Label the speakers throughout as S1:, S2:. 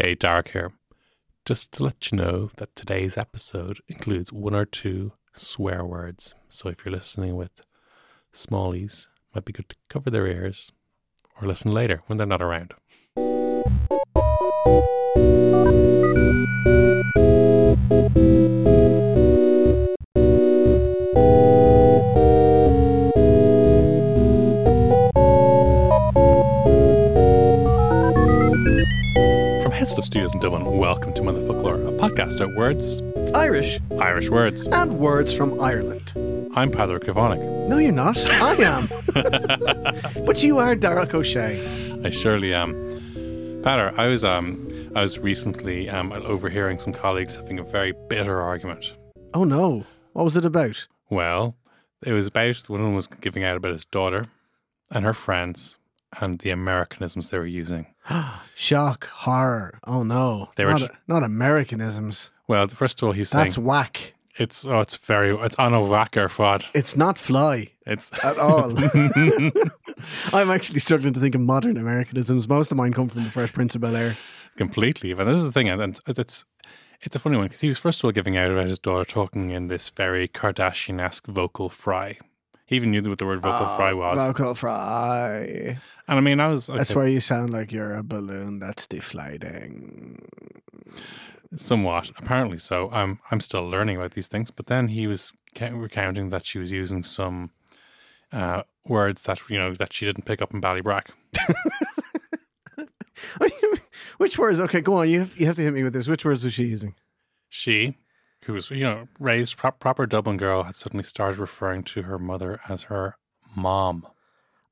S1: Hey, Darach here. Just to let you know that today's episode includes one or two swear words. So if you're listening with smallies, might be good to cover their ears or listen later when they're not around. Podcast words,
S2: Irish
S1: Irish words.
S2: and words from Ireland.
S1: I'm Peadar Ó Caomhánaigh.
S2: No, you're not. I am. but you are Darach Ó Séaghdha.
S1: I surely am. Peadar, I was um I was recently um overhearing some colleagues having a very bitter argument.
S2: Oh no. What was it about?
S1: Well, it was about the one of them was giving out about his daughter and her friends and the Americanisms they were using.
S2: Shock, horror. Oh no.
S1: They were
S2: not,
S1: ju-
S2: not Americanisms.
S1: Well, first of all, he's saying
S2: That's whack.
S1: it's oh, it's very it's on a whack or fod.
S2: It's not fly
S1: It's
S2: at all. I'm actually struggling to think of modern Americanisms. Most of mine come from the Fresh Prince of Bel Air.
S1: completely. And this is the thing, and and it's it's a funny one because he was first of all giving out about his daughter talking in this very Kardashian-esque vocal fry. He even knew what the word vocal fry was.
S2: Vocal fry.
S1: And I mean, I was
S2: That's
S1: okay,
S2: why you sound like you're a balloon that's deflating.
S1: somewhat apparently so. I'm I'm still learning about these things. But then he was recounting that she was using some uh, words that you know that she didn't pick up in Ballybrack.
S2: Which words? Okay, go on. You have you have to hit me with this. Which words was she using?
S1: She, who was you know raised pro- proper Dublin girl, had suddenly started referring to her mother as her mom.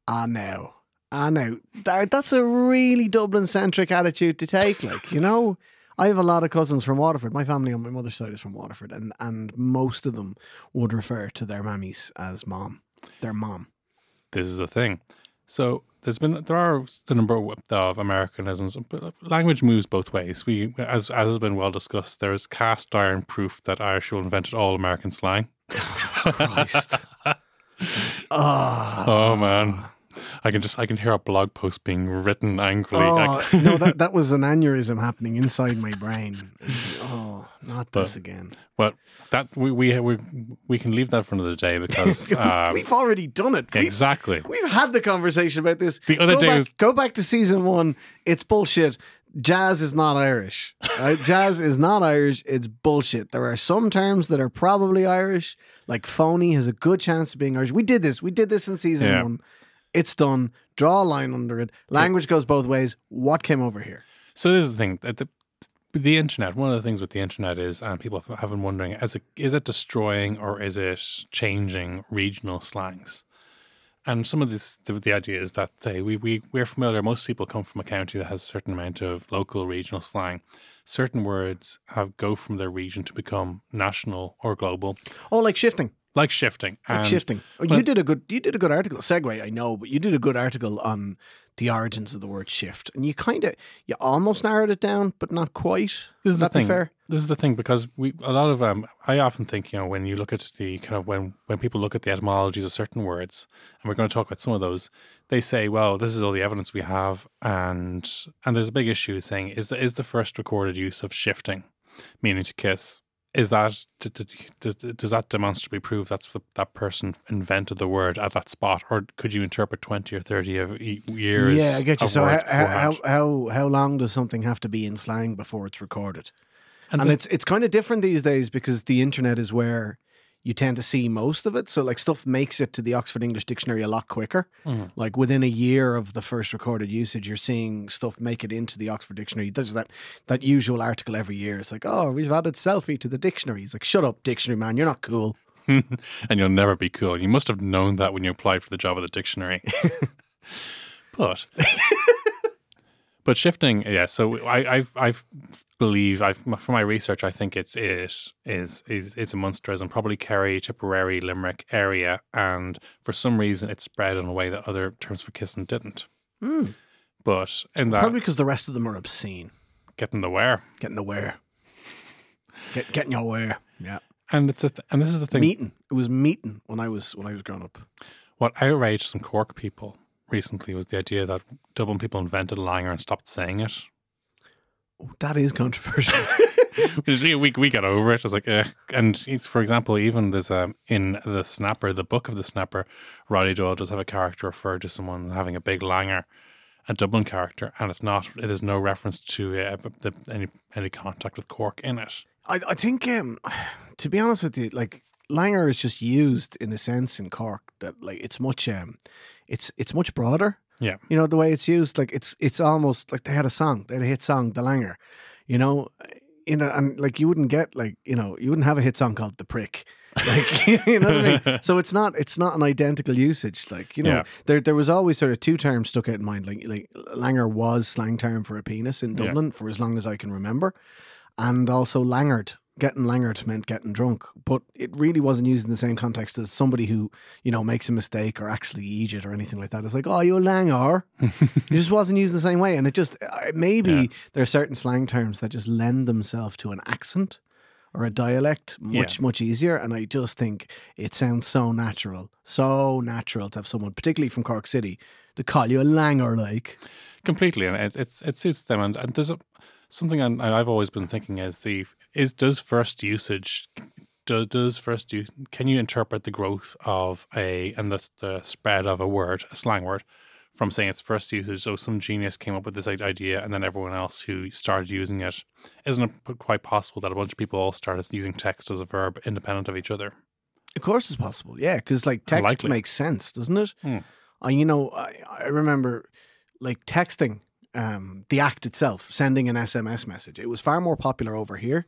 S2: Ah, no. Ah, no. That, that's a really Dublin centric attitude to take. Like, you know, I have a lot of cousins from Waterford. My family on my mother's side is from Waterford, and, and most of them would refer to their mammies as mom. Their mom.
S1: this is the thing. So there's been there are the number of Americanisms. But language moves both ways. We, as as has been well discussed, there is cast iron proof that Irish people invented all American slang.
S2: Christ. Ah.
S1: Oh man, I can just I can hear a blog post being written angrily.
S2: Oh, no, that, that was an aneurysm happening inside my brain. Oh, not this again.
S1: but that we we we we can leave that for another day because um,
S2: We've already done it. We've-
S1: exactly.
S2: We've had the conversation about this.
S1: The other
S2: go
S1: day
S2: back,
S1: was-
S2: go back to season one. It's bullshit. Jazz is not Irish. right? Jazz is not Irish. It's bullshit. There are some terms that are probably Irish. Like phony has a good chance of being Irish. We did this. We did this in season
S1: Yeah.
S2: one. It's done. Draw a line under it. Language goes both ways. What came over here?
S1: So this is the thing that the, the internet. One of the things with the internet is, and people have been wondering, is it is it destroying or is it changing regional slangs? And some of this, the, the idea is that say we we we're familiar. Most people come from a county that has a certain amount of local regional slang. Certain words have go from their region to become national or global,
S2: Oh, like shifting.
S1: Like shifting.
S2: Like
S1: And-
S2: shifting. Oh, you did a good. You did a good article. Segue, I know, but you did a good article on the origins of the word shift, and you kind of, you almost narrowed it down, but not quite.
S1: This is
S2: Would
S1: the thing.
S2: fair?
S1: This is the thing because we a lot of um. I often think you know when you look at the kind of when when people look at the etymologies of certain words, and we're going to talk about some of those. They say, well, this is all the evidence we have, and and there's a big issue saying is the is the first recorded use of shifting, meaning to kiss, is that does that demonstrably prove that's the, that person invented the word at that spot, or could you interpret twenty or thirty of years?
S2: Yeah, I get you. So how, how how how long does something have to be in slang before it's recorded?
S1: And
S2: And, it's it's kind of different these days because the internet is where you tend to see most of it. So like stuff makes it to the Oxford English Dictionary a lot quicker.
S1: Mhm.
S2: Like within a year of the first recorded usage, you're seeing stuff make it into the Oxford Dictionary. There's that that usual article every year. It's like, oh, we've added selfie to the dictionary. It's like, shut up, dictionary man, you're not cool.
S1: and you'll never be cool. You must have known that when you applied for the job at the dictionary. but but shifting, yeah. So I I I believe I from my research, I think it's it is is it's a Munsterism, probably Kerry, Tipperary, Limerick area, and for some reason it spread in a way that other terms for kissing didn't.
S2: Hmm.
S1: But in that
S2: Probably because the rest of them are obscene.
S1: getting the wear,
S2: Getting the wear. Get, getting your wear. Yeah.
S1: and it's a th- and this is the thing.
S2: Meeting. It was meeting when I was when I was growing up.
S1: What outraged some Cork people recently was the idea that Dublin people invented Langer and stopped saying it.
S2: Oh, that is controversial.
S1: We, we got over it. I was like, eh. and for example, even there's a in the Snapper, the book of the Snapper, Roddy Doyle does have a character referred to someone having a big langer, a Dublin character, and it's not. It is no reference to uh, the, any any contact with Cork in it.
S2: I, I think, um, to be honest with you, like Langer is just used in a sense in Cork that like it's much, um, it's it's much broader.
S1: Yeah.
S2: You know the way it's used, like it's it's almost like they had a song, they had a hit song, The Langer. You know, you know, and like you wouldn't get like you know you wouldn't have a hit song called The Prick. Like you know what I mean. So it's not it's not an identical usage. Like you know,
S1: Yeah.
S2: there there was always sort of two terms stuck out in mind. Like like Langer was slang term for a penis in
S1: Yeah.
S2: Dublin for as long as I can remember and also langered. Getting langered meant getting drunk, but it really wasn't used in the same context as somebody who, you know, makes a mistake or actually eat it or anything like that. It's like, oh, you a langer. it just wasn't used the same way. And it just, uh, maybe
S1: Yeah.
S2: there are certain slang terms that just lend themselves to an accent or a dialect much, much easier. And I just think it sounds so natural, so natural to have someone, particularly from Cork City, to call you a langer like.
S1: completely, and it, it's it suits them. And, and there's a, something I, I've always been thinking is the is does first usage do, does first use can you interpret the growth of a and the the spread of a word a slang word from saying its first usage so some genius came up with this idea and then everyone else who started using it isn't it quite possible that a bunch of people all started using text as a verb independent of each other
S2: Of course, it's possible. Yeah, because like text
S1: Unlikely.
S2: makes sense, doesn't it?
S1: Hmm.
S2: Uh, you know, I, I remember like texting, um, the act itself, sending an SMS message. It was far more popular over here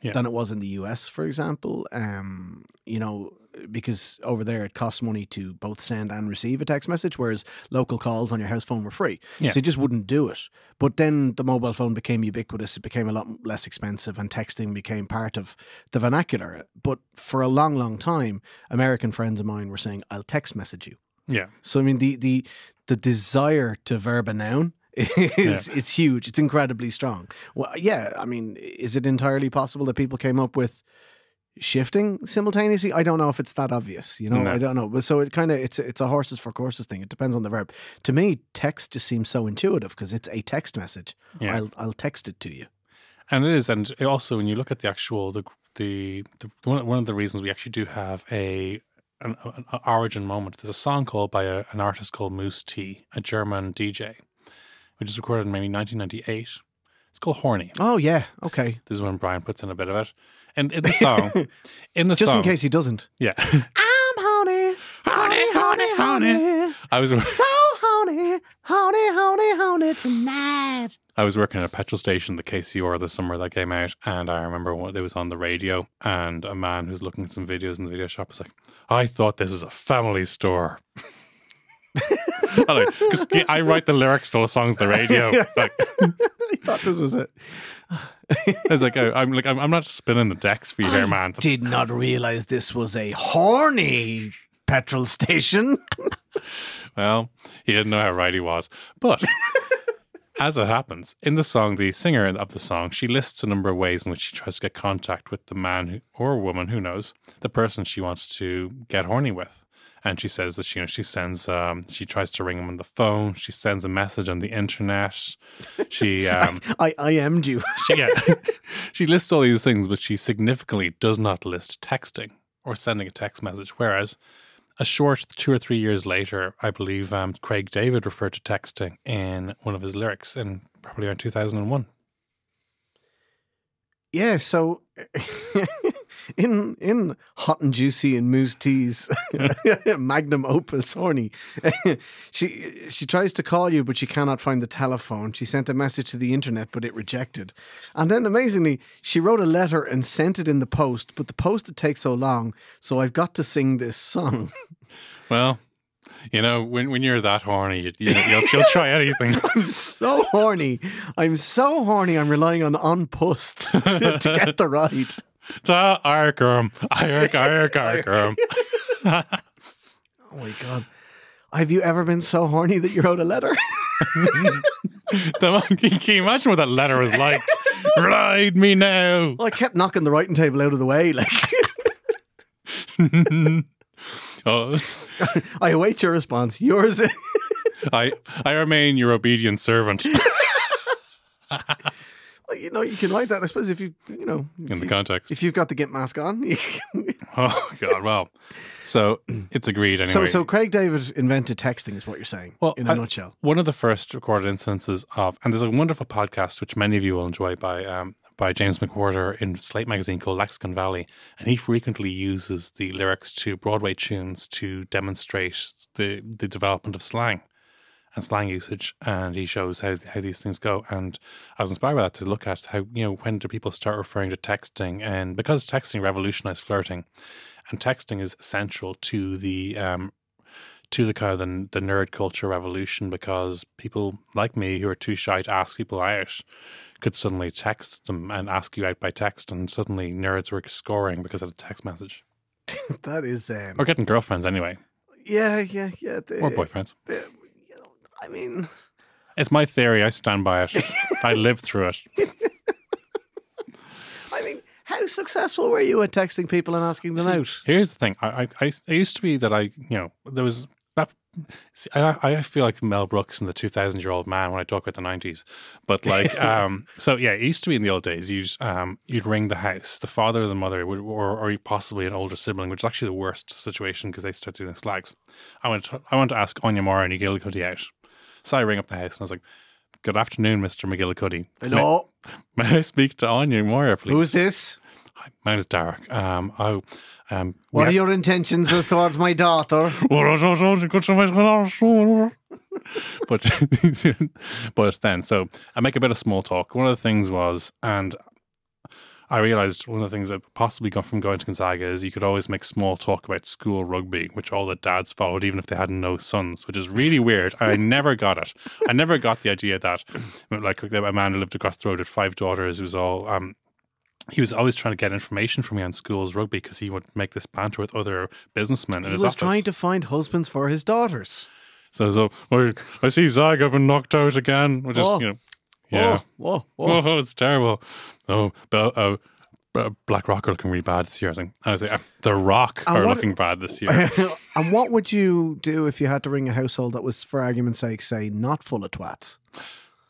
S1: Yeah.
S2: than it was in the US, for example. Um, you know, because over there it costs money to both send and receive a text message, whereas local calls on your house phone were free.
S1: Yeah.
S2: So you just wouldn't do it. But then the mobile phone became ubiquitous. It became a lot less expensive, and texting became part of the vernacular. But for a long, long time, American friends of mine were saying, "I'll text message you."
S1: yeah
S2: So I mean, the the the desire to verb a noun is it's huge. It's incredibly strong. Well, yeah. I mean, is it entirely possible that people came up with shifting simultaneously? I don't know if it's that obvious. You know,
S1: No.
S2: I don't know. But so it kind of it's it's a horses for courses thing. It depends on the verb. To me, text just seems so intuitive because it's a text message.
S1: Yeah.
S2: I'll I'll text it to you.
S1: And it is, and it also when you look at the actual the the, the one, one of the reasons we actually do have a an, an origin moment. There's a song called by a, an artist called Mousse T, a German DJ, which is recorded in maybe 1998. It's called Horny.
S2: Oh yeah. Okay.
S1: This is when Brian puts in a bit of it, and in the song, in the
S2: Just
S1: song,
S2: in case he doesn't.
S1: yeah,
S2: I'm horny,
S1: horny, horny, horny. I was
S2: so honey, honey, honey, honey tonight.
S1: I was working at a petrol station, the KCR, the summer that came out, and I remember when it was on the radio, and a man who's looking at some videos in the video shop was like, "I thought this is a family store." Because I write the lyrics to all the songs on the radio. Like,
S2: I thought this was it.
S1: I was like, oh, I'm like, I'm, I'm not spinning the decks for you here, man. That's-
S2: Did not realize this was a horny petrol station.
S1: Well, he didn't know how right he was. But as it happens, in the song, the singer of the song, she lists a number of ways in which she tries to get contact with the man who, or woman, who knows, the person she wants to get horny with. And she says that she, you know, she sends, um, she tries to ring him on the phone. She sends a message on the internet. She, um,
S2: I I ammed you.
S1: she, yeah, she lists all these things, but she significantly does not list texting or sending a text message. Whereas a short two or three years later, I believe um, Craig David referred to texting in one of his lyrics in probably around 2001.
S2: Yeah, so in in Hot 'n' Juicy and Mousse T's, magnum opus horny. she she tries to call you, but she cannot find the telephone. She sent a message to the internet, but it rejected. And then amazingly, she wrote a letter and sent it in the post, but the post would take so long, so I've got to sing this song.
S1: Well, you know, when when you're that horny, you, you, you'll, you'll try anything.
S2: I'm so horny. I'm so horny. I'm relying on on post to, to get the ride.
S1: Ta Arkham, Ark, Ark, Arkham.
S2: Oh my god. Have you ever been so horny that you wrote a letter?
S1: The- Can you imagine what that letter was like? Ride me now.
S2: Well, I kept knocking the writing table out of the way. Like,
S1: Oh,
S2: I await your response. Yours.
S1: I I remain your obedient servant
S2: you know, you can like that. I suppose if you, you know,
S1: in the
S2: you,
S1: context.
S2: if you've got the gimp mask on. can-
S1: Oh God, well, so it's agreed anyway.
S2: so, so Craig David invented texting, is what you're saying.
S1: Well,
S2: in a
S1: I-
S2: nutshell.
S1: one of the first recorded instances of, and there's a wonderful podcast which many of you will enjoy by um, by James McWhorter in Slate magazine called Lexicon Valley, and he frequently uses the lyrics to Broadway tunes to demonstrate the the development of slang and slang usage, and he shows how how these things go. And I was inspired by that to look at how you know when do people start referring to texting, and because texting revolutionized flirting, and texting is central to the um, to the kind of the, the nerd culture revolution because people like me who are too shy to ask people out could suddenly text them and ask you out by text, and suddenly nerds were scoring because of a text message
S2: That is, um,
S1: or getting girlfriends anyway
S2: yeah, yeah, yeah. The,
S1: or boyfriends.
S2: the- you know, I mean,
S1: It's my theory. I stand by it. I lived through it.
S2: I mean, how successful were you at texting people and asking them out?
S1: Here's the thing. I, I, I used to be that I, you know, there was that. See, I, I feel like Mel Brooks and the 2000 year old man when I talk about the 90s. But like, um, so yeah, it used to be in the old days, you'd, um, you'd ring the house, the father or the mother, would, or, or possibly an older sibling, which is actually the worst situation because they start doing slags. I want to, I want to ask Anya Moore and McGillicuddy out. So I ring up the house and I was like, Good afternoon, Mr. McGillicuddy.
S2: Hello,
S1: May, may I speak to Anya Moore, please?
S2: who's this?
S1: Hi, my name is Derek. Um, oh, um,
S2: What are your intentions as towards my daughter?
S1: but but then so I make a bit of small talk. One of the things was, and I realized one of the things that possibly got from going to Gonzaga is you could always make small talk about school rugby, which all the dads followed, even if they had no sons, which is really weird. I never got it. I never got the idea that like a man who lived across the road had five daughters who was all um he was always trying to get information from me on schools rugby because he would make this banter with other businessmen in
S2: He was
S1: office.
S2: trying to find husbands for his daughters.
S1: So, so I, I see Zag have been knocked out again. Which is,
S2: Oh.
S1: you know, yeah.
S2: Whoa, whoa, whoa.
S1: Oh, it's terrible. Oh, uh, uh, Blackrock are looking really bad this year. I was like, I was like uh, The Rock
S2: And
S1: are
S2: what-
S1: looking bad this year.
S2: and what would you do if you had to ring a household that was, for argument's sake, say, not full of twats?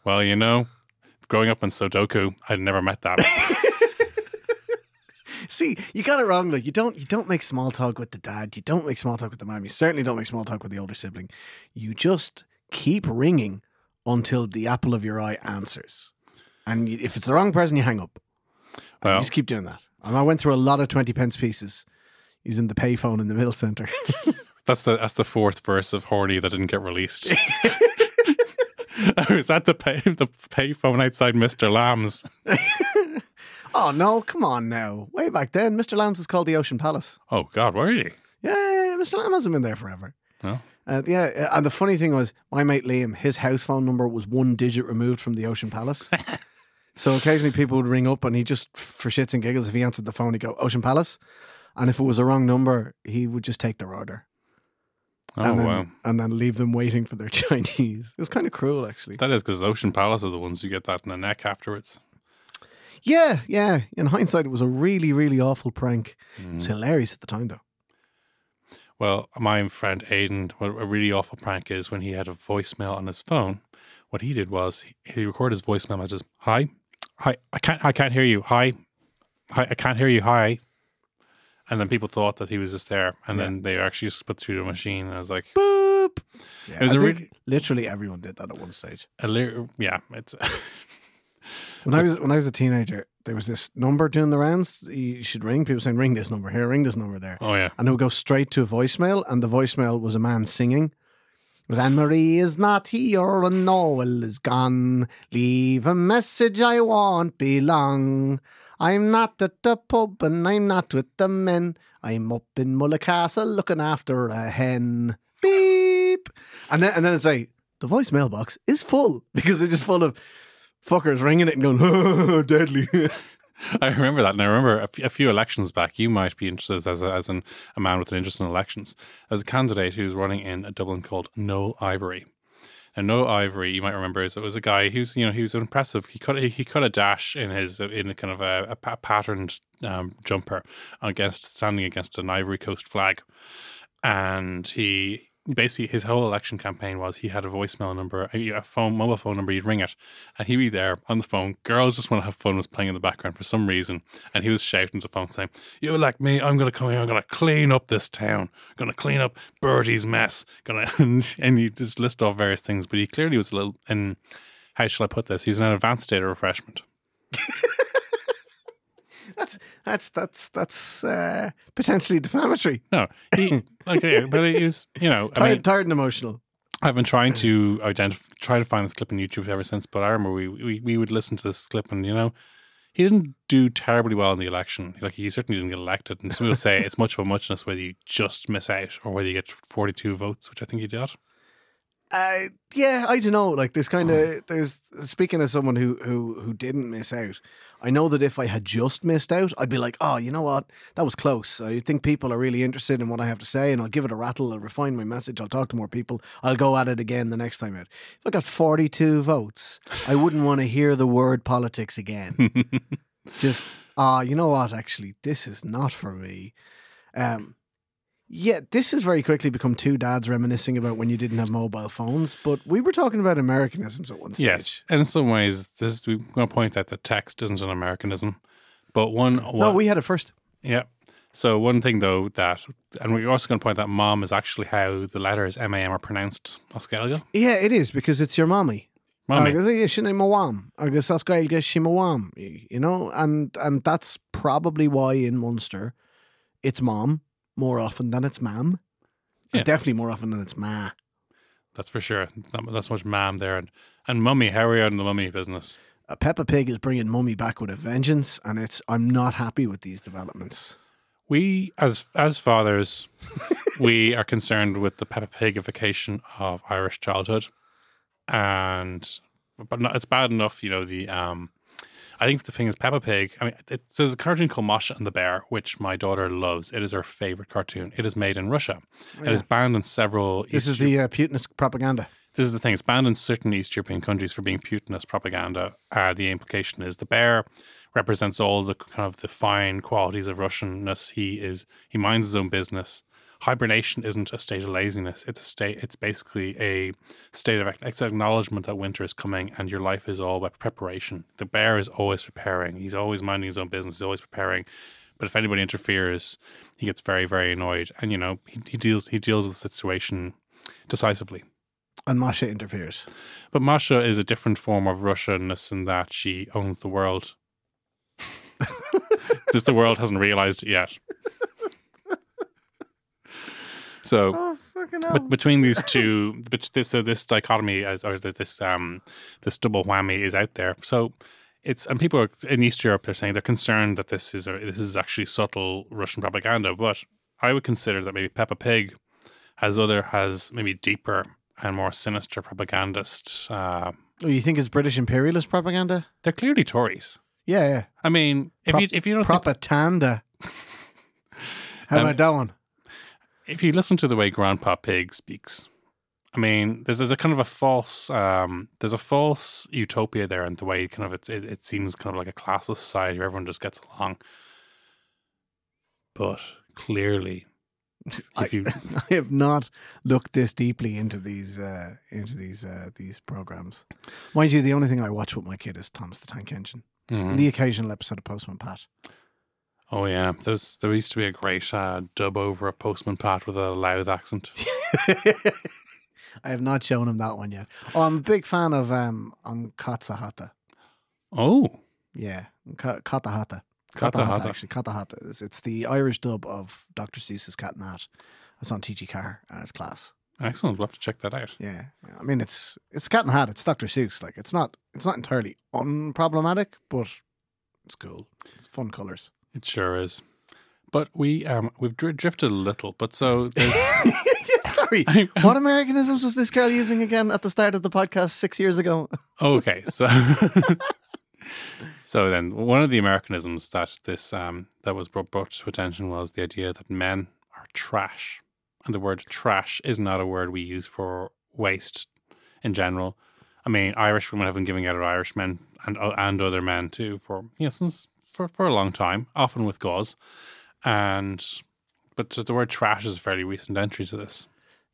S1: well, you know, growing up in Sudoku, I'd never met that.
S2: See, you got it wrong. Like you don't you don't make small talk with the dad. You don't make small talk with the mom. You certainly don't make small talk with the older sibling. You just keep ringing until the apple of your eye answers. And if it's the wrong person, you hang up.
S1: Well-
S2: you just keep doing that. And I went through a lot of twenty pence pieces using the payphone in the middle center.
S1: That's the that's the fourth verse of Horny that didn't get released. I was at the pay the payphone outside Mr. Lamb's.
S2: oh no, come on now. Way back then, Mr. Lamb's is called the Ocean Palace.
S1: Oh God, where are you?
S2: Yeah, Mr. Lamb hasn't been there forever. Uh, yeah, and the funny thing was, my mate Liam, his house phone number was one digit removed from the Ocean Palace. so occasionally people would ring up, and he just, for shits and giggles, if he answered the phone, he'd go Ocean Palace, and if it was a wrong number, he would just take their order
S1: Oh
S2: and then,
S1: wow.
S2: and then leave them waiting for their Chinese. It was kind of cruel, actually.
S1: That is because Ocean Palace are the ones who get that in the neck afterwards.
S2: yeah, yeah. In hindsight, it was a really, really awful prank. It
S1: Mm.
S2: was hilarious at the time, though.
S1: Well, my friend Aiden, what a really awful prank is when he had a voicemail on his phone. What he did was he, he recorded his voicemail messages. Hi, hi, I can't, I can't hear you. Hi, hi, I can't hear you. Hi. And then people thought that he was just there, and
S2: Yeah.
S1: then they actually just put through the machine. And I was like,
S2: Boop. Yeah,
S1: It was
S2: I
S1: a really-
S2: literally everyone did that at one stage.
S1: a li- yeah, it's
S2: When I was when I was a teenager, there was this number doing the rounds. You should ring. People saying, "Ring this number here, ring this number there,"
S1: oh yeah,
S2: and it would go straight to a voicemail. And the voicemail was a man singing. It was Anne Marie is not here and Noel is gone. Leave a message, I won't be long. I'm not at the pub and I'm not with the men. I'm up in Mulla Castle looking after a hen. Beep. And then and then it's like the voicemail box is full because it's just full of fuckers ringing it and going deadly.
S1: I remember that, and I remember a, f- a few elections back. You might be interested as a, as an, a man with an interest in elections. As a candidate who's running in a Dublin called Noel Ivory. And Noel Ivory, you might remember, is it was a guy who's you know he was impressive. He cut he, he cut a dash in his in a kind of a, a patterned um, jumper against standing against an Ivory Coast flag, and he basically his whole election campaign was he had a voicemail number, a phone, mobile phone number. You'd ring it, and he'd be there on the phone. Girls just want to have fun was playing in the background for some reason, and he was shouting to the phone saying, "You like me? I'm going to come here. I'm going to clean up this town. I'm going to clean up Bertie's mess. To," and, and he just list off various things. But he clearly was a little in. How shall I put this? He was in an advanced state of refreshment.
S2: that's that's that's that's uh, potentially defamatory.
S1: No, he okay, but he was, you know, I
S2: Tired,
S1: mean,
S2: tired and emotional.
S1: I've been trying to identify, try to find this clip on YouTube ever since. But I remember we, we we would listen to this clip, and you know, he didn't do terribly well in the election. Like he certainly didn't get elected. And some people say it's much of a muchness whether you just miss out or whether you get forty two votes, which I think he did.
S2: Uh, yeah, I don't know. Like, there's kind of there's speaking as someone who who who didn't miss out. I know that if I had just missed out, I'd be like, oh, you know what, that was close. I think people are really interested in what I have to say, and I'll give it a rattle. I'll refine my message. I'll talk to more people. I'll go at it again the next time out. If I got 42 votes, I wouldn't want to hear the word politics again. just ah, you know what? Actually, this is not for me. Um, yeah, this has very quickly become two dads reminiscing about when you didn't have mobile phones. But we were talking about Americanisms at one stage.
S1: Yes, and in some ways, this is, we're going to point out that text isn't an Americanism, but one.
S2: No,
S1: one
S2: we had it first.
S1: Yeah. So one thing though that, and we're also going to point out, mom is actually how the letters M A M are pronounced. Oscailga,
S2: Yeah, it is because it's your mommy.
S1: mommy.
S2: Agus é sin é mháam agus oscailge si mháam, you know, and and that's probably why in Munster it's mom more often than it's mam. And
S1: Yeah.
S2: Definitely more often than it's ma.
S1: That's for sure. That, that's much mom there, and and mummy. How are you in the mummy business?
S2: Uh, Peppa Pig is bringing mummy back with a vengeance, and it's I'm not happy with these developments.
S1: We as as fathers, we are concerned with the Peppa Pigification of Irish childhood, and but not, it's bad enough, you know. The um, I think the thing is Peppa Pig. I mean, it, there's a cartoon called Masha and the Bear, which my daughter loves. It is her favorite cartoon. It is made in Russia. It is banned in several.
S2: This is the uh, Putinist propaganda.
S1: this is the thing. It's banned in certain East European countries for being Putinist propaganda. Uh, the implication is the bear represents all the kind of the fine qualities of Russianness. He is he minds his own business. Hibernation isn't a state of laziness. It's a state. It's basically a state of it's acknowledgement that winter is coming and your life is all about preparation. The bear is always preparing. He's always minding his own business. He's always preparing. But if anybody interferes, he gets very, very annoyed. And you know he, he deals he deals with the situation decisively.
S2: And Masha interferes.
S1: But Masha is a different form of Russianness in that she owns the world. Just the world hasn't realized it yet. So,
S2: Oh, fucking
S1: but between these two, but this so this dichotomy as or this um this double whammy is out there. So it's and people are in East Europe. They're saying they're concerned that this is a, this is actually subtle Russian propaganda. But I would consider that maybe Peppa Pig has other has maybe deeper and more sinister propagandist. Uh,
S2: Oh, you think it's British imperialist propaganda?
S1: they're clearly Tories.
S2: Yeah, yeah.
S1: I mean, if
S2: Prop-
S1: you if you don't think,
S2: Propaganda. How
S1: Um,
S2: about that one?
S1: If you listen to the way Grandpa Pig speaks, I mean, there's, there's a kind of a false um, there's a false utopia there, and the way kind of it, it it seems kind of like a classless society where everyone just gets along. But clearly,
S2: I-
S1: if you
S2: I have not looked this deeply into these uh, into these uh, these programs. Mind you, the only thing I watch with my kid is Thomas the Tank Engine.
S1: Mhm.
S2: The occasional episode of Postman Pat.
S1: Oh yeah, there's there used to be a great uh, dub over of Postman Pat with a loud accent.
S2: I have not shown him that one yet. Oh, I'm a big fan of um on Katsahata.
S1: Oh,
S2: Yeah, Ka- Katahata.
S1: Katahata.
S2: actually. Katahata. It's, it's the Irish dub of Dr. Seuss's Cat and Hat. It's on TG4 and it's class.
S1: excellent. We'll have to check that out.
S2: Yeah, yeah. I mean, it's it's Cat and Hat. It's Dr. Seuss. Like, it's not it's not entirely unproblematic, but it's cool. It's fun colors.
S1: It sure is. But we um we've dri- drifted a little. But so there's
S2: Sorry,
S1: I-
S2: what Americanisms was this girl using again at the start of the podcast six years ago?
S1: okay. So so then one of the Americanisms that this um that was brought, brought to attention was the idea that men are trash, and the word trash is not a word we use for waste in general. I mean, Irish women have been giving out at Irish men and uh, and other men too for you know, since for for a long time, often with gauze, and but the word trash is a fairly recent entry to this.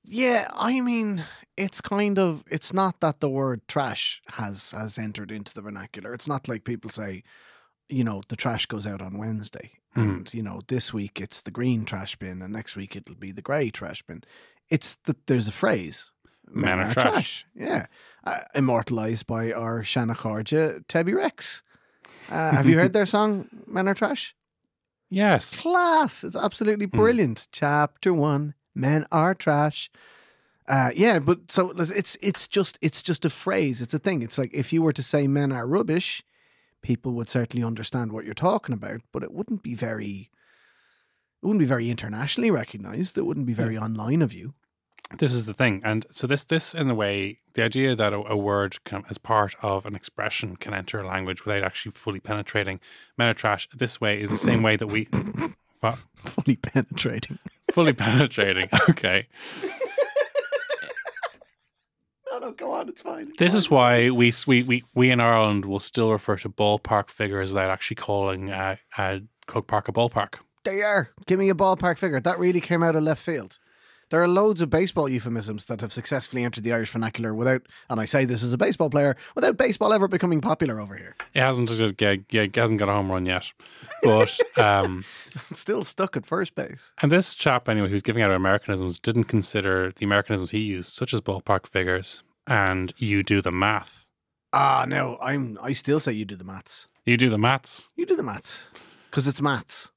S2: Yeah, I mean, it's kind of it's not that the word trash has has entered into the vernacular. It's not like people say, you know, the trash goes out on Wednesday,
S1: Mhm.
S2: and you know, this week it's the green trash bin, and next week it'll be the grey trash bin. It's that there's a phrase,
S1: Men are trash.
S2: Yeah, uh, immortalized by our Shanna Kharja, Tebi Rex. Uh, have you heard their song "Men Are Trash"?
S1: Yes,
S2: class. It's absolutely
S1: Hmm.
S2: brilliant. Chapter one: Men are trash. Uh, yeah, but so it's it's just it's just a phrase. It's a thing. It's like if you were to say men are rubbish, people would certainly understand what you're talking about, but it wouldn't be very. It wouldn't be very internationally recognized. It wouldn't be very online of you.
S1: This is the thing, and so this this in a way, the idea that a, a word can, as part of an expression can enter a language without actually fully penetrating men are trash. This way is the same way that we. What?
S2: Fully penetrating.
S1: fully penetrating. Okay.
S2: No, no, go on. It's fine.
S1: This is why we we we, we in Ireland will still refer to ballpark figures without actually calling uh, uh, Croke Park a ballpark.
S2: They are. Give me a ballpark figure. That really came out of left field. There are loads of baseball euphemisms that have successfully entered the Irish vernacular without, and I say this as a baseball player, without baseball ever becoming popular over here.
S1: It hasn't it hasn't got a home run yet, but um,
S2: still stuck at first base.
S1: and this chap anyway who's giving out Americanisms didn't consider the Americanisms he used, such as ballpark figures and you do the math.
S2: Ah, no, I'm. I still say you do the maths.
S1: You do the maths.
S2: You do the maths because it's maths.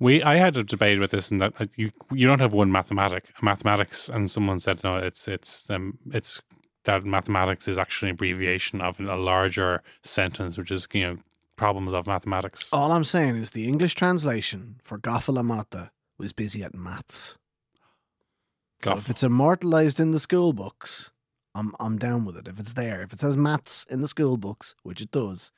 S1: We I had a debate with this, and that you you don't have one mathematic mathematics, and someone said no, it's it's um it's that mathematics is actually an abbreviation of a larger sentence, which is you know problems of mathematics.
S2: All I'm saying is the English translation for Gafa le Mata was busy at maths. So if it's immortalized in the school books, I'm I'm down with it. If it's there, if it says maths in the school books, which it does,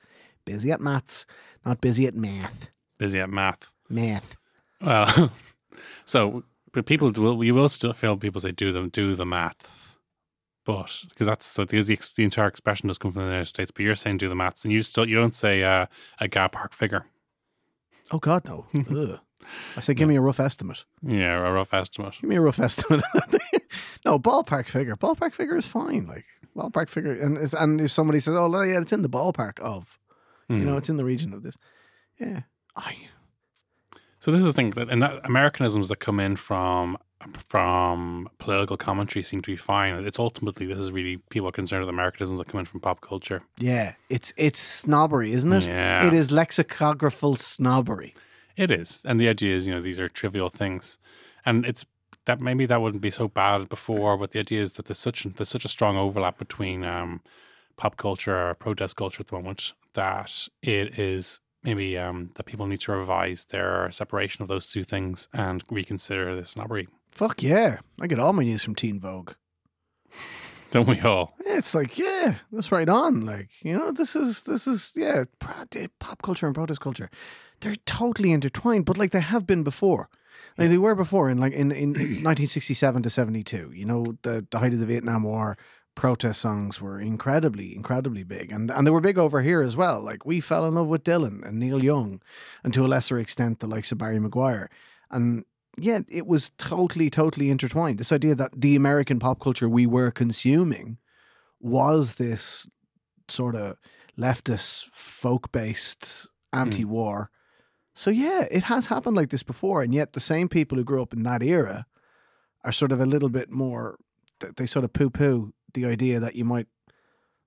S2: busy at maths, not busy at math.
S1: busy at math.
S2: Math.
S1: Well, so but people will you will still feel people say do them do the math, but because that's so because the, the entire expression does come from the United States, but you're saying do the maths, and you still you don't say uh, a gap park figure.
S2: Oh God, no. I say, give me a rough estimate.
S1: Yeah, a rough estimate.
S2: Give me a rough estimate. no, ballpark figure. Ballpark figure is fine. Like ballpark figure, and it's, and if somebody says, "Oh, yeah, it's in the ballpark of," you
S1: Hmm.
S2: know, it's in the region of this. Yeah, I
S1: So this is the thing that and that Americanisms that come in from from political commentary seem to be fine. It's ultimately this is really people are concerned with Americanisms that come in from pop culture.
S2: yeah, it's it's snobbery, isn't it?
S1: Yeah.
S2: It is lexicographical snobbery.
S1: It is, and the idea is you know these are trivial things, and it's that maybe that wouldn't be so bad before, but the idea is that there's such there's such a strong overlap between um, pop culture or protest culture at the moment that it is maybe um, that people need to revise their separation of those two things and reconsider the snobbery.
S2: Fuck yeah! I get all my news from Teen Vogue.
S1: Don't we all?
S2: Yeah, It's like, yeah, that's right on. Like, you know, this is this is yeah, pop culture and protest culture. They're totally intertwined, but like they have been before. Like they were before in like in, in, in 1967 to 72. You know, the the height of the Vietnam War, protest songs were incredibly, incredibly big. And and they were big over here as well. Like we fell in love with Dylan and Neil Young, and to a lesser extent the likes of Barry McGuire. And yeah, it was totally, totally intertwined. This idea that the American pop culture we were consuming was this sort of leftist, folk based, hmm. anti war. So, yeah, it has happened like this before. And yet, the same people who grew up in that era are sort of a little bit more, they sort of poo poo the idea that you might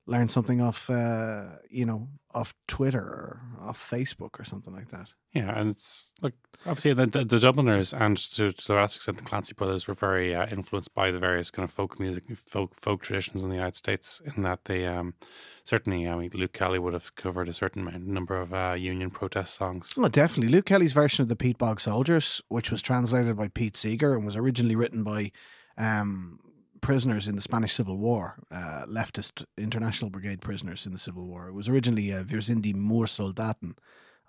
S2: learn something off, uh, you know, off Twitter or off Facebook or something like that.
S1: Yeah, and it's like obviously the, the, the Dubliners and to, to a large extent the Clancy brothers were very uh, influenced by the various kind of folk music, folk folk traditions in the United States. In that they um, certainly, I mean, Luke Kelly would have covered a certain number of uh, union protest songs.
S2: Well, definitely. Luke Kelly's version of the Peat Bog Soldiers, which was translated by Pete Seeger and was originally written by um, prisoners in the Spanish Civil War, uh, leftist International Brigade prisoners in the Civil War. It was originally uh, die Moor Soldaten,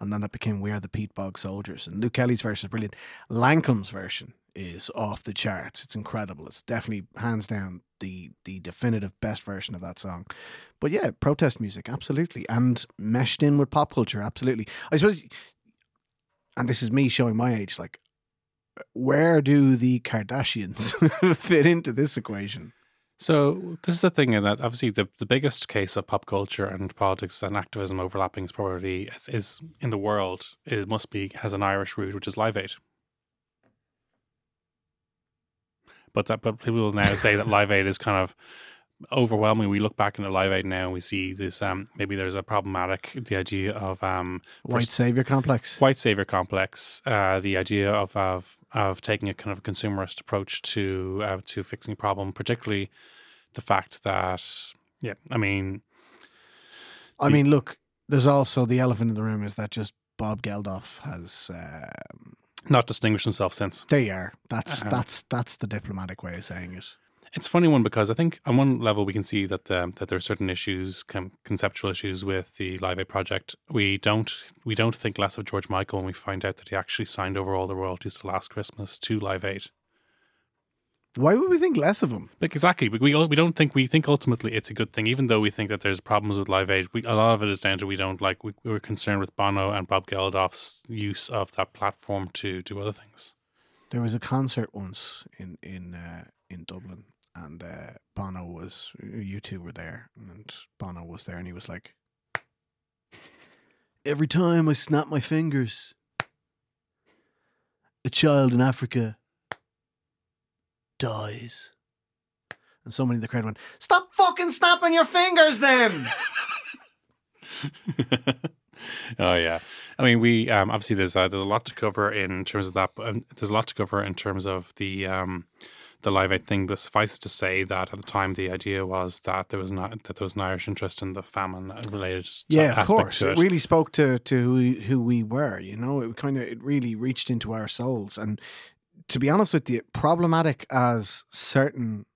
S2: and then it became We are the Peat Bog Soldiers. And Luke Kelly's version is brilliant. Lancome's version is off the charts. It's incredible. It's definitely hands down the the definitive best version of that song. But yeah, protest music, absolutely, and meshed in with pop culture, absolutely. I suppose, and this is me showing my age. Like, where do the Kardashians fit into this equation?
S1: So this is the thing in that obviously the, the biggest case of pop culture and politics and activism overlapping is probably is, is in the world. It must be has an Irish root, which is Live Aid. But that but people will now say that Live Aid is kind of overwhelming. We look back in the Live Aid now and we see this um maybe there's a problematic the idea of um
S2: White savior complex.
S1: white savior complex, uh, the idea of, of of taking a kind of consumerist approach to uh, to fixing a problem, particularly the fact that yeah, I mean,
S2: I mean, look, there's also the elephant in the room is that just Bob Geldof has. Um,
S1: not distinguished himself since.
S2: they are. That's
S1: Uh-huh.
S2: that's that's the diplomatic way of saying it.
S1: It's a funny one because I think on one level we can see that the, that there are certain issues, com- conceptual issues with the Live Aid project. We don't we don't think less of George Michael when we find out that he actually signed over all the royalties to Last Christmas to Live Aid.
S2: Why would we think less of him?
S1: Like exactly, we we we don't think we think ultimately it's a good thing, even though we think that there's problems with Live Aid. We, a lot of it is down to we don't like we, we're concerned with Bono and Bob Geldof's use of that platform to do other things.
S2: There was a concert once in in uh, in Dublin, and uh, Bono was. U2 were there, and Bono was there, and he was like, "Every time I snap my fingers, a child in Africa dies." And somebody in the crowd went, "Stop fucking snapping your fingers, then."
S1: oh yeah, I mean we um, obviously there's uh, there's a lot to cover in terms of that. But um, there's a lot to cover in terms of the um, the Live Aid thing. But suffice it to say that at the time the idea was that there was not that there was an Irish interest in the famine related
S2: yeah, of course.
S1: to
S2: It
S1: it.
S2: really spoke to to who we, who we were. You know, it kind of it really reached into our souls. And to be honest with you, problematic as certain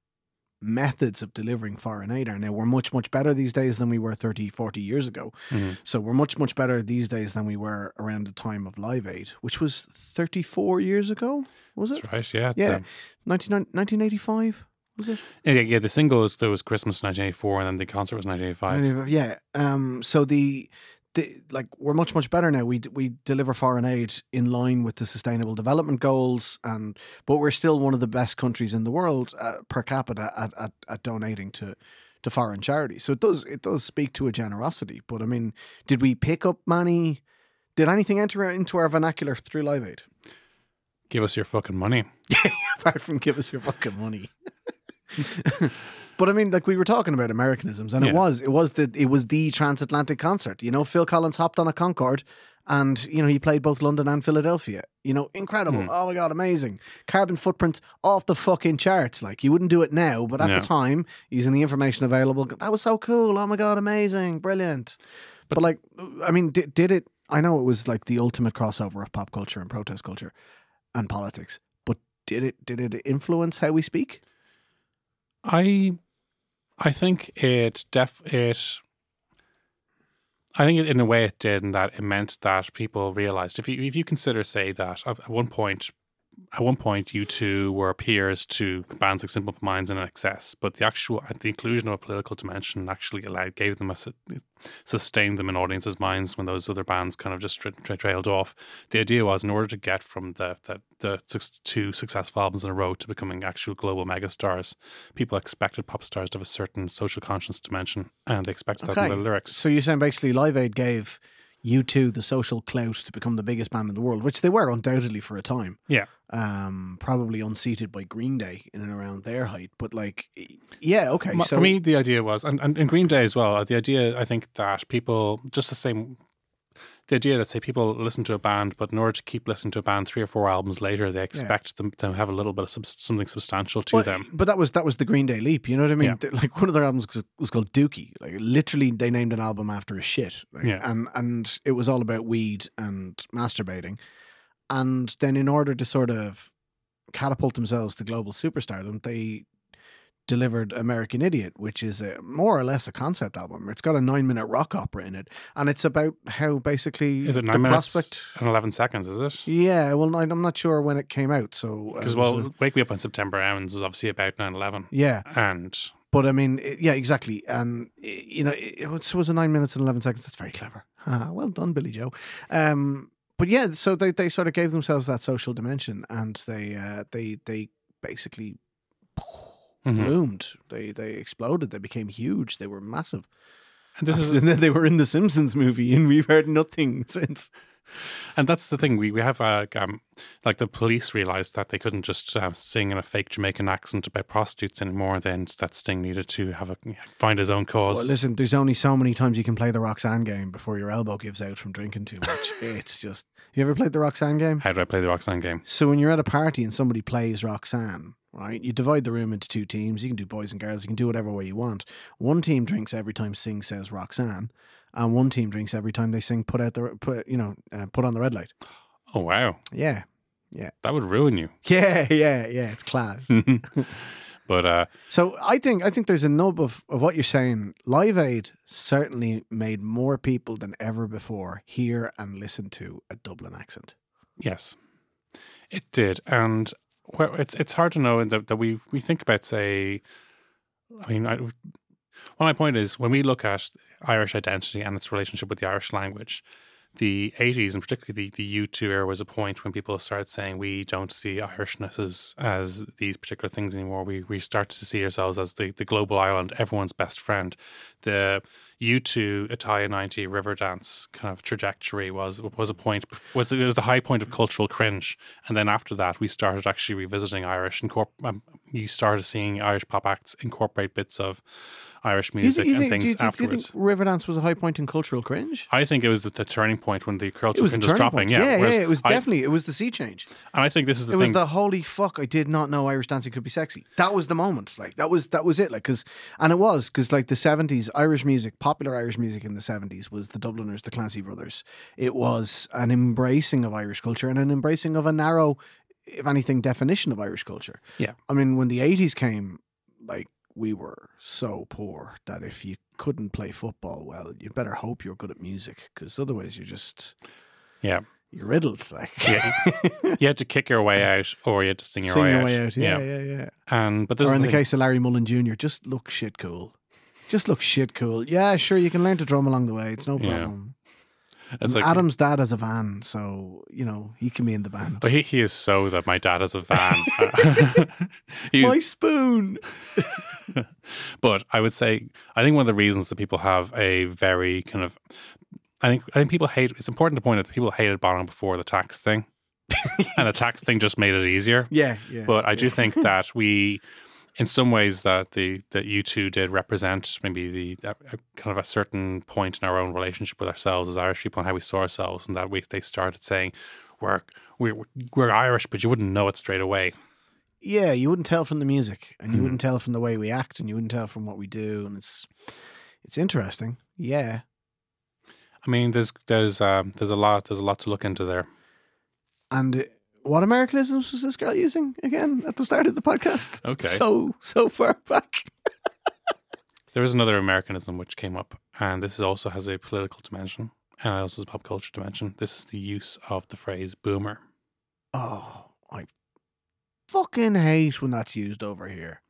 S2: methods of delivering foreign aid are now, we're much much better these days than we were 30, 40 years ago.
S1: Mhm.
S2: So we're much much better these days than we were around the time of Live Aid, which was thirty four years ago. Was it
S1: That's right. Yeah.
S2: Yeah.
S1: um,
S2: 1985? Was it?
S1: yeah, yeah. The single was there was Christmas 1984, and then the concert was 1985.
S2: Yeah. Um. So the, the like we're much much better now. We we deliver foreign aid in line with the Sustainable Development Goals, and but we're still one of the best countries in the world uh, per capita at, at at donating to to foreign charities. So it does it does speak to a generosity. But I mean, did we pick up money? Did anything enter into our vernacular through Live Aid?
S1: Give us your fucking money.
S2: apart from give us your fucking money. but I mean, like we were talking about Americanisms, and it was it was the it was the transatlantic concert. You know, Phil Collins hopped on a Concorde, and you know he played both London and Philadelphia. You know, incredible!
S1: Hmm.
S2: Oh my god, amazing! Carbon footprints off the fucking charts. Like you wouldn't do it now, but at
S1: No.
S2: the time, using the information available, that was so cool. Oh my god, amazing, brilliant. But, like, I mean, did, did it? I know it was like the ultimate crossover of pop culture and protest culture and politics, but did it did it influence how we speak?
S1: I I think it def it I think in a way it did in that it meant that people realized if you if you consider say that at at one point at one point U2 were peers to bands like Simple Minds and INXS, but the actual uh, the inclusion of a political dimension actually allowed gave them a sustained them in audiences' minds when those other bands kind of just tra- tra- trailed off. The idea was in order to get from the, the the two successful albums in a row to becoming actual global megastars, people expected pop stars to have a certain social conscience dimension, and they expected
S2: Okay.
S1: that in the lyrics.
S2: So you're saying basically Live Aid gave U2 the social clout to become the biggest band in the world, which they were undoubtedly for a time.
S1: Yeah.
S2: Um, probably unseated by Green Day in and around their height. But like, yeah, okay.
S1: Ma-
S2: so
S1: For me, the idea was, and, and in Green Day as well, uh, the idea I think that people just the same. The idea that say people listen to a band, but in order to keep listening to a band three or four albums later, they expect them to have a little bit of sub- something substantial to
S2: Well,
S1: them.
S2: But that was that was the Green Day leap. You know what I mean?
S1: Yeah.
S2: Like one of their albums was, was called Dookie. Like literally, they named an album after a shit. Like,
S1: Yeah.
S2: And and it was all about weed and masturbating. And then, in order to sort of catapult themselves to global superstardom, they delivered American Idiot, which is a more or less a concept album. It's got a nine minute rock opera in it, and it's about how basically
S1: Is it
S2: the
S1: nine minutes
S2: prospect.
S1: and eleven seconds? Is it?
S2: Yeah, well, I'm not sure when it came out. So uh,
S1: Because
S2: it
S1: well, Wake Me Up on September Ends is obviously about 9-11.
S2: yeah,
S1: and
S2: But I mean, it- yeah, exactly. And you know, it, it was, was a nine minutes and eleven seconds. That's very clever. Ah, well done, Billie Joe. Um, but yeah, so they, they sort of gave themselves that social dimension, and they uh, they they basically
S1: Mhm.
S2: bloomed. They they exploded. They became huge. They were massive.
S1: and this is
S2: and then they were in the Simpsons movie, and we've heard nothing since.
S1: And that's the thing. We we have uh, um, like the police realized that they couldn't just uh, sing in a fake Jamaican accent about prostitutes anymore. Then that Sting needed to have a find his own cause.
S2: Well, listen, there's only so many times you can play the Roxanne game before your elbow gives out from drinking too much. it's just. You ever played the Roxanne game?
S1: How do I play the Roxanne game?
S2: So when you're at a party and somebody plays Roxanne, right? You divide the room into two teams. You can do boys and girls. You can do whatever way you want. One team drinks every time Sting says Roxanne, and one team drinks every time they sing "Put out the put you know uh, put on the red light."
S1: Oh wow,
S2: Yeah, yeah.
S1: that would ruin you.
S2: yeah, yeah, yeah. It's class.
S1: but uh,
S2: so I think I think there's a nub of, of what you're saying. Live Aid certainly made more people than ever before hear and listen to a Dublin accent.
S1: yes, it did. And well, it's it's hard to know that, that we we think about say, I mean, I, well, my point is when we look at Irish identity and its relationship with the Irish language, the 80s and particularly the, the U2 era was a point when people started saying we don't see Irishness as, as these particular things anymore. We we started to see ourselves as the, the global island, everyone's best friend. The U2 Italia 90 Riverdance kind of trajectory was was a point was it was the high point of cultural cringe and then after that we started actually revisiting Irish incorp- um, you started seeing Irish pop acts incorporate bits of Irish
S2: You
S1: music
S2: you
S1: and things
S2: do you, think- do you
S1: afterwards.
S2: think Riverdance was a high point in cultural cringe?
S1: I think it was the, the turning point when the cultural
S2: was
S1: cringe was dropping.
S2: point.
S1: Yeah,
S2: yeah, yeah, It was
S1: I-
S2: definitely it was the sea change.
S1: and I think this is the
S2: it was the holy fuck! I did not know Irish dancing could be sexy. That was the moment. Like that was that was it. Like because and it was because like the seventies Irish music, popular Irish music in the seventies was the Dubliners, the Clancy Brothers. It was an embracing of Irish culture and an embracing of a narrow, if anything, definition of Irish culture.
S1: Yeah.
S2: I mean, when the eighties came, like we were so poor that if you couldn't play football well, you better hope you're good at music because otherwise you're just
S1: yeah,
S2: you're riddled. Like
S1: Yeah. you had to kick your way out, or you had to sing your,
S2: sing
S1: way,
S2: your
S1: out.
S2: way out. Yeah, yeah, yeah.
S1: And but this
S2: or in
S1: the
S2: the case of Larry Mullen Jr., just look shit cool. Just look shit cool. Yeah, sure, you can learn to drum along the way. It's no
S1: Yeah.
S2: problem.
S1: It's like
S2: Adam's dad has a van, so you know he can be in the band.
S1: But he, he is so that my dad has a van.
S2: My spoon.
S1: but I would say I think one of the reasons that people have a very kind of I think I think people hate it's important to point out that people hated Bono before the tax thing. and the tax thing just made it easier.
S2: Yeah, yeah.
S1: But I do think that we in some ways that the that U2 did represent maybe the a, a kind of a certain point in our own relationship with ourselves as Irish people and how we saw ourselves and that we they started saying we're we're, we're Irish but you wouldn't know it straight away.
S2: yeah, you wouldn't tell from the music, and you
S1: Mhm.
S2: wouldn't tell from the way we act, and you wouldn't tell from what we do, and it's it's interesting. Yeah,
S1: I mean there's there's um there's a lot there's a lot to look into there.
S2: and uh, what Americanisms was this girl using again at the start of the podcast?
S1: Okay.
S2: so so far back.
S1: There is another Americanism which came up, and this is also has a political dimension and it also has a pop culture dimension. This is the use of the phrase boomer.
S2: Oh, I fucking hate when that's used over here.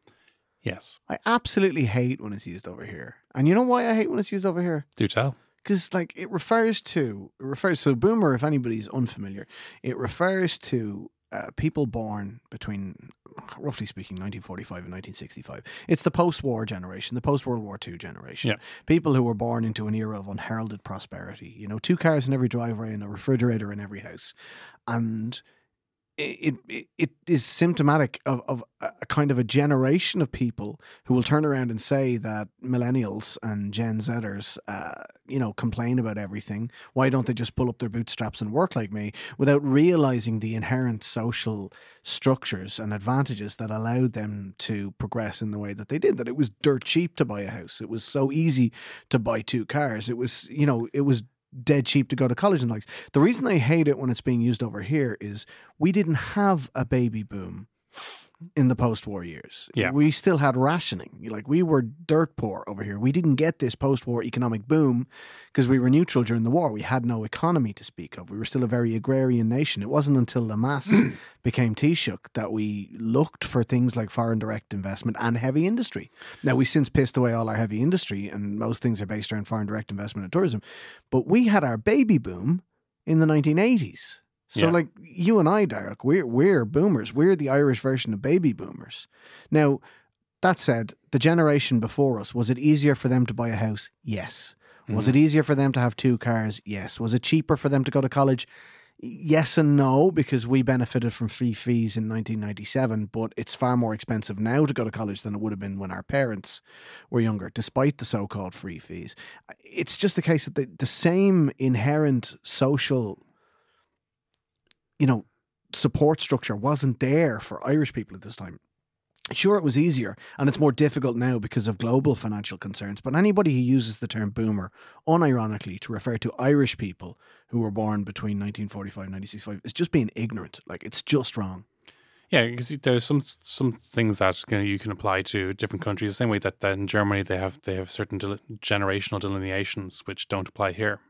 S1: Yes.
S2: I absolutely hate when it's used over here. And you know why I hate when it's used over here?
S1: Do tell.
S2: Because like it refers to it refers so boomer. If anybody's unfamiliar, it refers to uh, people born between roughly speaking 1945 and 1965. It's the post-war generation, the post-World War II generation.
S1: Yeah.
S2: People who were born into an era of unheralded prosperity. You know, two cars in every driveway and a refrigerator in every house, and it, it, it is symptomatic of, of a kind of a generation of people who will turn around and say that millennials and Gen Zers, uh, you know, complain about everything. Why don't they just pull up their bootstraps and work like me without realizing the inherent social structures and advantages that allowed them to progress in the way that they did? That it was dirt cheap to buy a house. It was so easy to buy two cars. It was, you know, it was dead cheap to go to college and likes. The reason I hate it when it's being used over here is we didn't have a baby boom in the post-war years.
S1: Yeah.
S2: We still had rationing. Like we were dirt poor over here. We didn't get this post-war economic boom because we were neutral during the war. We had no economy to speak of. We were still a very agrarian nation. It wasn't until Lemass became Taoiseach that we looked for things like foreign direct investment and heavy industry. Now we've since pissed away all our heavy industry and most things are based around foreign direct investment and tourism. But we had our baby boom in the 1980s. So
S1: Yeah.
S2: like you and I, Darach, we're we're boomers. We're the Irish version of baby boomers. Now, that said, the generation before us, was it easier for them to buy a house? Yes. Was it mm-hmm. easier for them to have two cars? Yes. Was it cheaper for them to go to college? Yes and no, because we benefited from free fees in 1997, but it's far more expensive now to go to college than it would have been when our parents were younger, despite the so called free fees. It's just the case that the, the same inherent social you know, support structure wasn't there for Irish people at this time. Sure, it was easier and it's more difficult now because of global financial concerns. But anybody who uses the term boomer unironically to refer to Irish people who were born between 1945 and 1965 is just being ignorant. Like, it's just wrong.
S1: Yeah, because there's some some things that you, know, you can apply to different countries. The same way that, that in Germany they have they have certain del- generational delineations which don't apply here.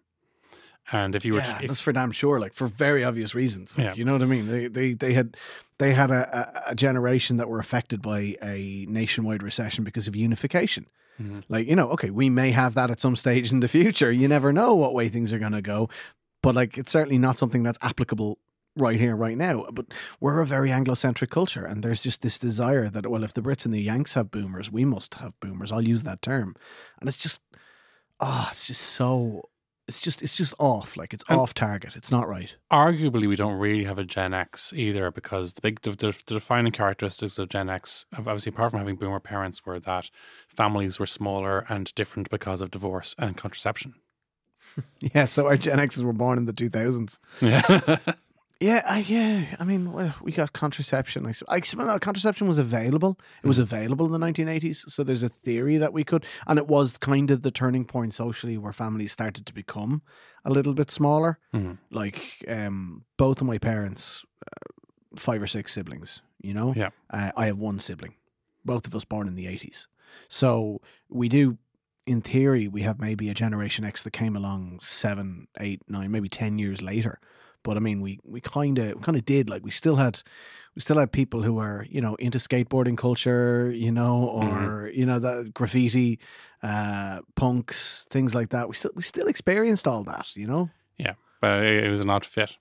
S1: And if you were
S2: Yeah,
S1: to, if,
S2: that's for damn sure. Like for very obvious reasons. Like,
S1: Yeah.
S2: You know what I mean? They they they had they had a, a, generation that were affected by a nationwide recession because of unification.
S1: Mhm.
S2: Like you know, okay, we may have that at some stage in the future. You never know what way things are going to go, but like it's certainly not something that's applicable right here, right now. But we're a very Anglo-centric culture, and there's just this desire that well, if the Brits and the Yanks have boomers, we must have boomers. I'll use that term, and it's just, oh, it's just so. It's just it's just off. Like it's
S1: And-
S2: off target. It's not right.
S1: arguably we don't really have a Gen X either because the big the, the, the defining characteristics of Gen X, obviously apart from having boomer parents, were that families were smaller and different because of divorce and contraception.
S2: Yeah. So our Gen Xs were born in the two thousands.
S1: Yeah.
S2: Yeah, I, yeah. I mean, well, we got contraception. I, I no, contraception was available. It was available in the 1980s. So there's a theory that we could, and it was kind of the turning point socially where families started to become a little bit smaller.
S1: Mhm.
S2: Like um, both of my parents, uh, five or six siblings. You know,
S1: Yeah.
S2: Uh, I have one sibling. Both of us born in the 80s. So we do. In theory, we have maybe a Generation X that came along seven, eight, nine, maybe ten years later. But I mean, we we kind of kind of did like we still had we still had people who were you know into skateboarding culture, you know, or you know the graffiti, uh, punks, things like that. We still we still experienced all that, you know.
S1: yeah, but it, was an odd fit.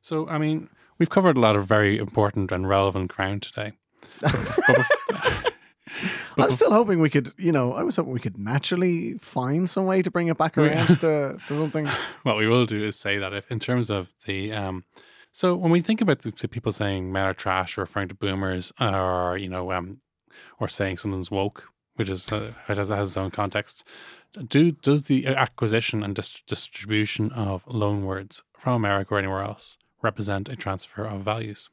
S1: So I mean, we've covered a lot of very important and relevant ground today. But bef-
S2: I was still hoping we could, you know, I was hoping we could naturally find some way to bring it back around to, to something.
S1: what we will do is say that if in terms of the um so when we think about the, the people saying men are trash or referring to boomers or you know um or saying someone's woke which is uh, it has, has its own context do does the acquisition and dis- distribution of loan words from america or anywhere else represent a transfer of values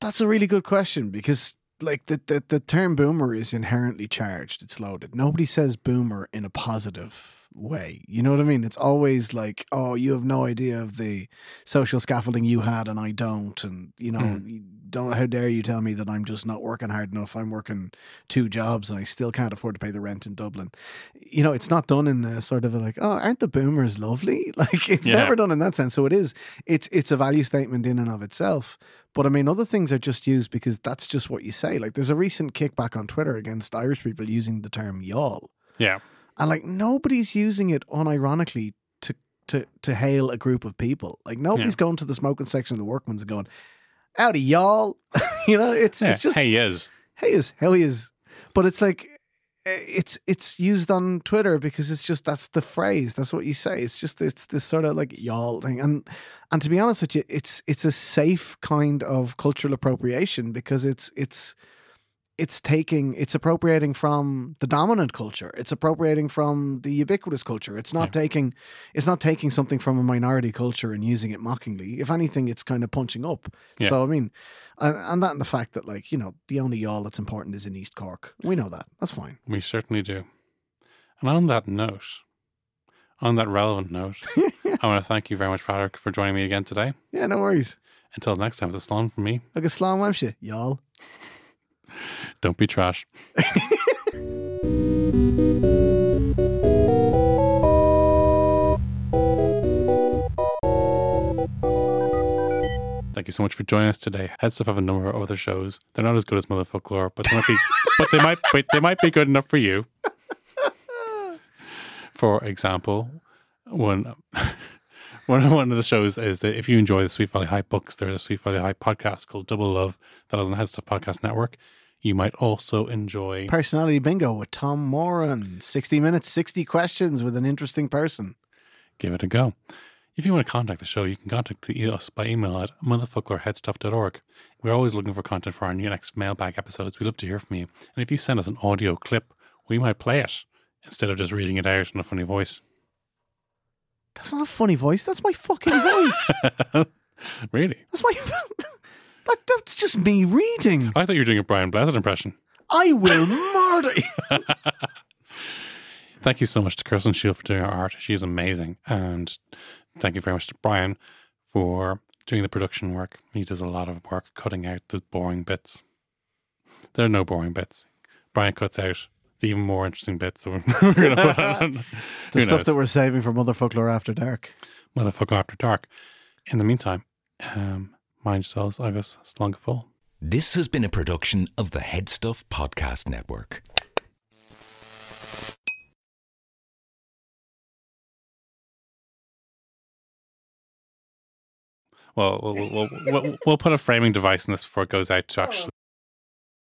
S2: That's a really good question because like the, the the term boomer is inherently charged. It's loaded. Nobody says boomer in a positive way. You know what I mean? It's always like, oh, you have no idea of the social scaffolding you had and I don't. And, you know,
S1: Mm.
S2: you don't, how dare you tell me that I'm just not working hard enough? I'm working two jobs and I still can't afford to pay the rent in Dublin. You know, it's not done in a sort of a like, oh, aren't the boomers lovely? Like, it's
S1: Yeah.
S2: never done in that sense. So it is, it's, it's a value statement in and of itself. But I mean, other things are just used because that's just what you say. Like, there's a recent kickback on Twitter against Irish people using the term y'all.
S1: Yeah.
S2: And like nobody's using it unironically to to to hail a group of people. Like nobody's going to the smoking section of the workman's and going, Howdy y'all. you know, it's
S1: yeah.
S2: it's just
S1: hey, he is.
S2: hey is how he is. But it's like eh, it's it's used on Twitter because it's just that's the phrase. That's what you say. It's just it's this sort of like y'all thing. And and to be honest with you, it's it's a safe kind of cultural appropriation because it's it's it's taking it's appropriating from the dominant culture. It's appropriating from the ubiquitous culture. It's not
S1: Yeah.
S2: taking it's not taking something from a minority culture and using it mockingly. If anything, it's kind of punching up.
S1: Yeah.
S2: So I mean, and, and that and the fact that like you know the only Youghal that's important is in East Cork. We know that. That's fine.
S1: We certainly do. And on that note, on that relevant note, I want to thank you very much, Patrick, for joining me again today.
S2: Yeah, no worries.
S1: Until next time, it's a from me.
S2: Like a slam y'all.
S1: Don't be trash. Thank you so much for joining us today. Head stuff have a number of other shows. They're not as good as Motherfoclóir, but they might be, but they might, but they might be good enough for you. For example, one, one, one of the shows is that if you enjoy the Sweet Valley High books, there's a Sweet Valley High podcast called Double Love that is on the Head Stuff Podcast Network. You might also enjoy
S2: Personality bingo with Tom Moran. 60 minutes, 60 questions with an interesting person.
S1: give it a go. If you want to contact the show, you can contact the- us by email at motherfucklerheadstuff.org. We're always looking for content for our new next mailbag episodes. We'd love to hear from you. And if you send us an audio clip, we might play it instead of just reading it out in a funny voice.
S2: That's not a funny voice. That's my fucking voice.
S1: really?
S2: That's my. That, that's just me reading.
S1: I thought you were doing a Brian Blessed impression.
S2: I will murder you.
S1: Thank you so much to Kirsten Shield for doing our art. She's amazing. And thank you very much to Brian for doing the production work. He does a lot of work cutting out the boring bits. There are no boring bits. Brian cuts out the even more interesting bits that we're, to put on.
S2: The
S1: Who
S2: stuff
S1: knows?
S2: that we're saving for Motherfucker After Dark.
S1: Motherfucker After Dark. In the meantime, um, mind yourselves, Agus slán go fóill.
S3: This has been a production of the Head Stuff Podcast Network.
S1: Well, we'll, we'll, we'll, we'll put a framing device in this before it goes out to oh. actually